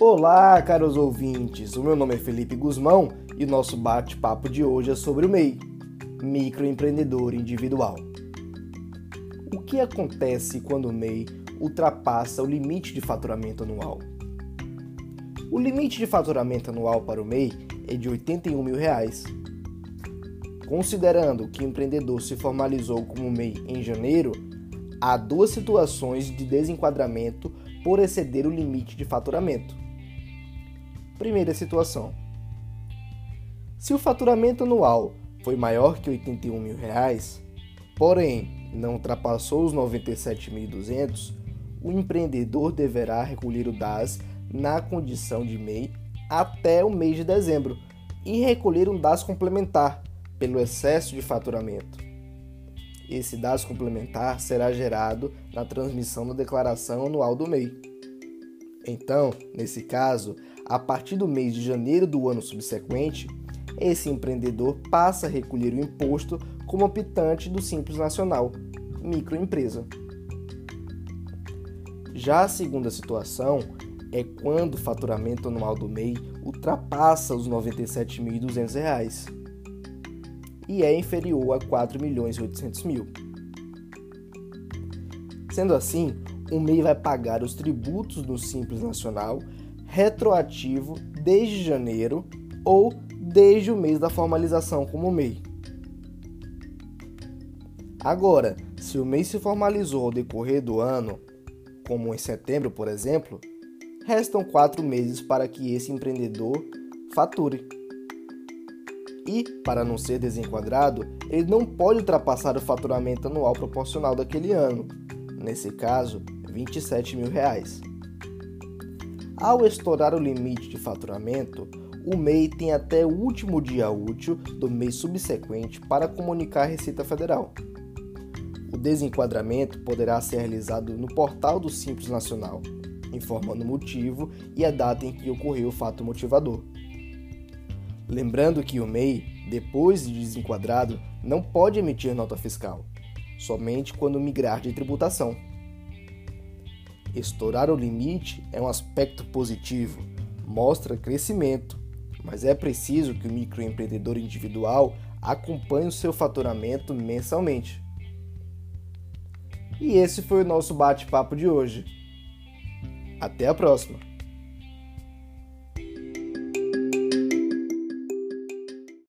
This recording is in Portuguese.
Olá, caros ouvintes. O meu nome é Felipe Guzmão e o nosso bate-papo de hoje é sobre o MEI, microempreendedor individual. O que acontece quando o MEI ultrapassa o limite de faturamento anual? O limite de faturamento anual para o MEI é de 81 mil reais. Considerando que o empreendedor se formalizou como MEI em janeiro, há duas situações de desenquadramento por exceder o limite de faturamento. Primeira situação: se o faturamento anual foi maior que 81 mil reais, porém não ultrapassou os 97.200, o empreendedor deverá recolher o DAS na condição de MEI até o mês de dezembro e recolher um DAS complementar pelo excesso de faturamento. Esse DAS complementar será gerado na transmissão da declaração anual do MEI. Então, nesse caso, a partir do mês de janeiro do ano subsequente, esse empreendedor passa a recolher o imposto como optante do Simples Nacional, microempresa. Já a segunda situação é quando o faturamento anual do MEI ultrapassa os R$ 97.200 e é inferior a R$ 4.800.000. Sendo assim, o MEI vai pagar os tributos do Simples Nacional retroativo desde janeiro ou desde o mês da formalização como MEI. Agora, se o MEI se formalizou ao decorrer do ano, como em setembro, por exemplo, restam quatro meses para que esse empreendedor fature. E, para não ser desenquadrado, ele não pode ultrapassar o faturamento anual proporcional daquele ano, nesse caso, 27 mil. Reais. Ao estourar o limite de faturamento, o MEI tem até o último dia útil do mês subsequente para comunicar à Receita Federal. O desenquadramento poderá ser realizado no portal do Simples Nacional, informando o motivo e a data em que ocorreu o fato motivador. Lembrando que o MEI, depois de desenquadrado, não pode emitir nota fiscal, somente quando migrar de tributação. Estourar o limite é um aspecto positivo, mostra crescimento, mas é preciso que o microempreendedor individual acompanhe o seu faturamento mensalmente. E esse foi o nosso bate-papo de hoje. Até a próxima!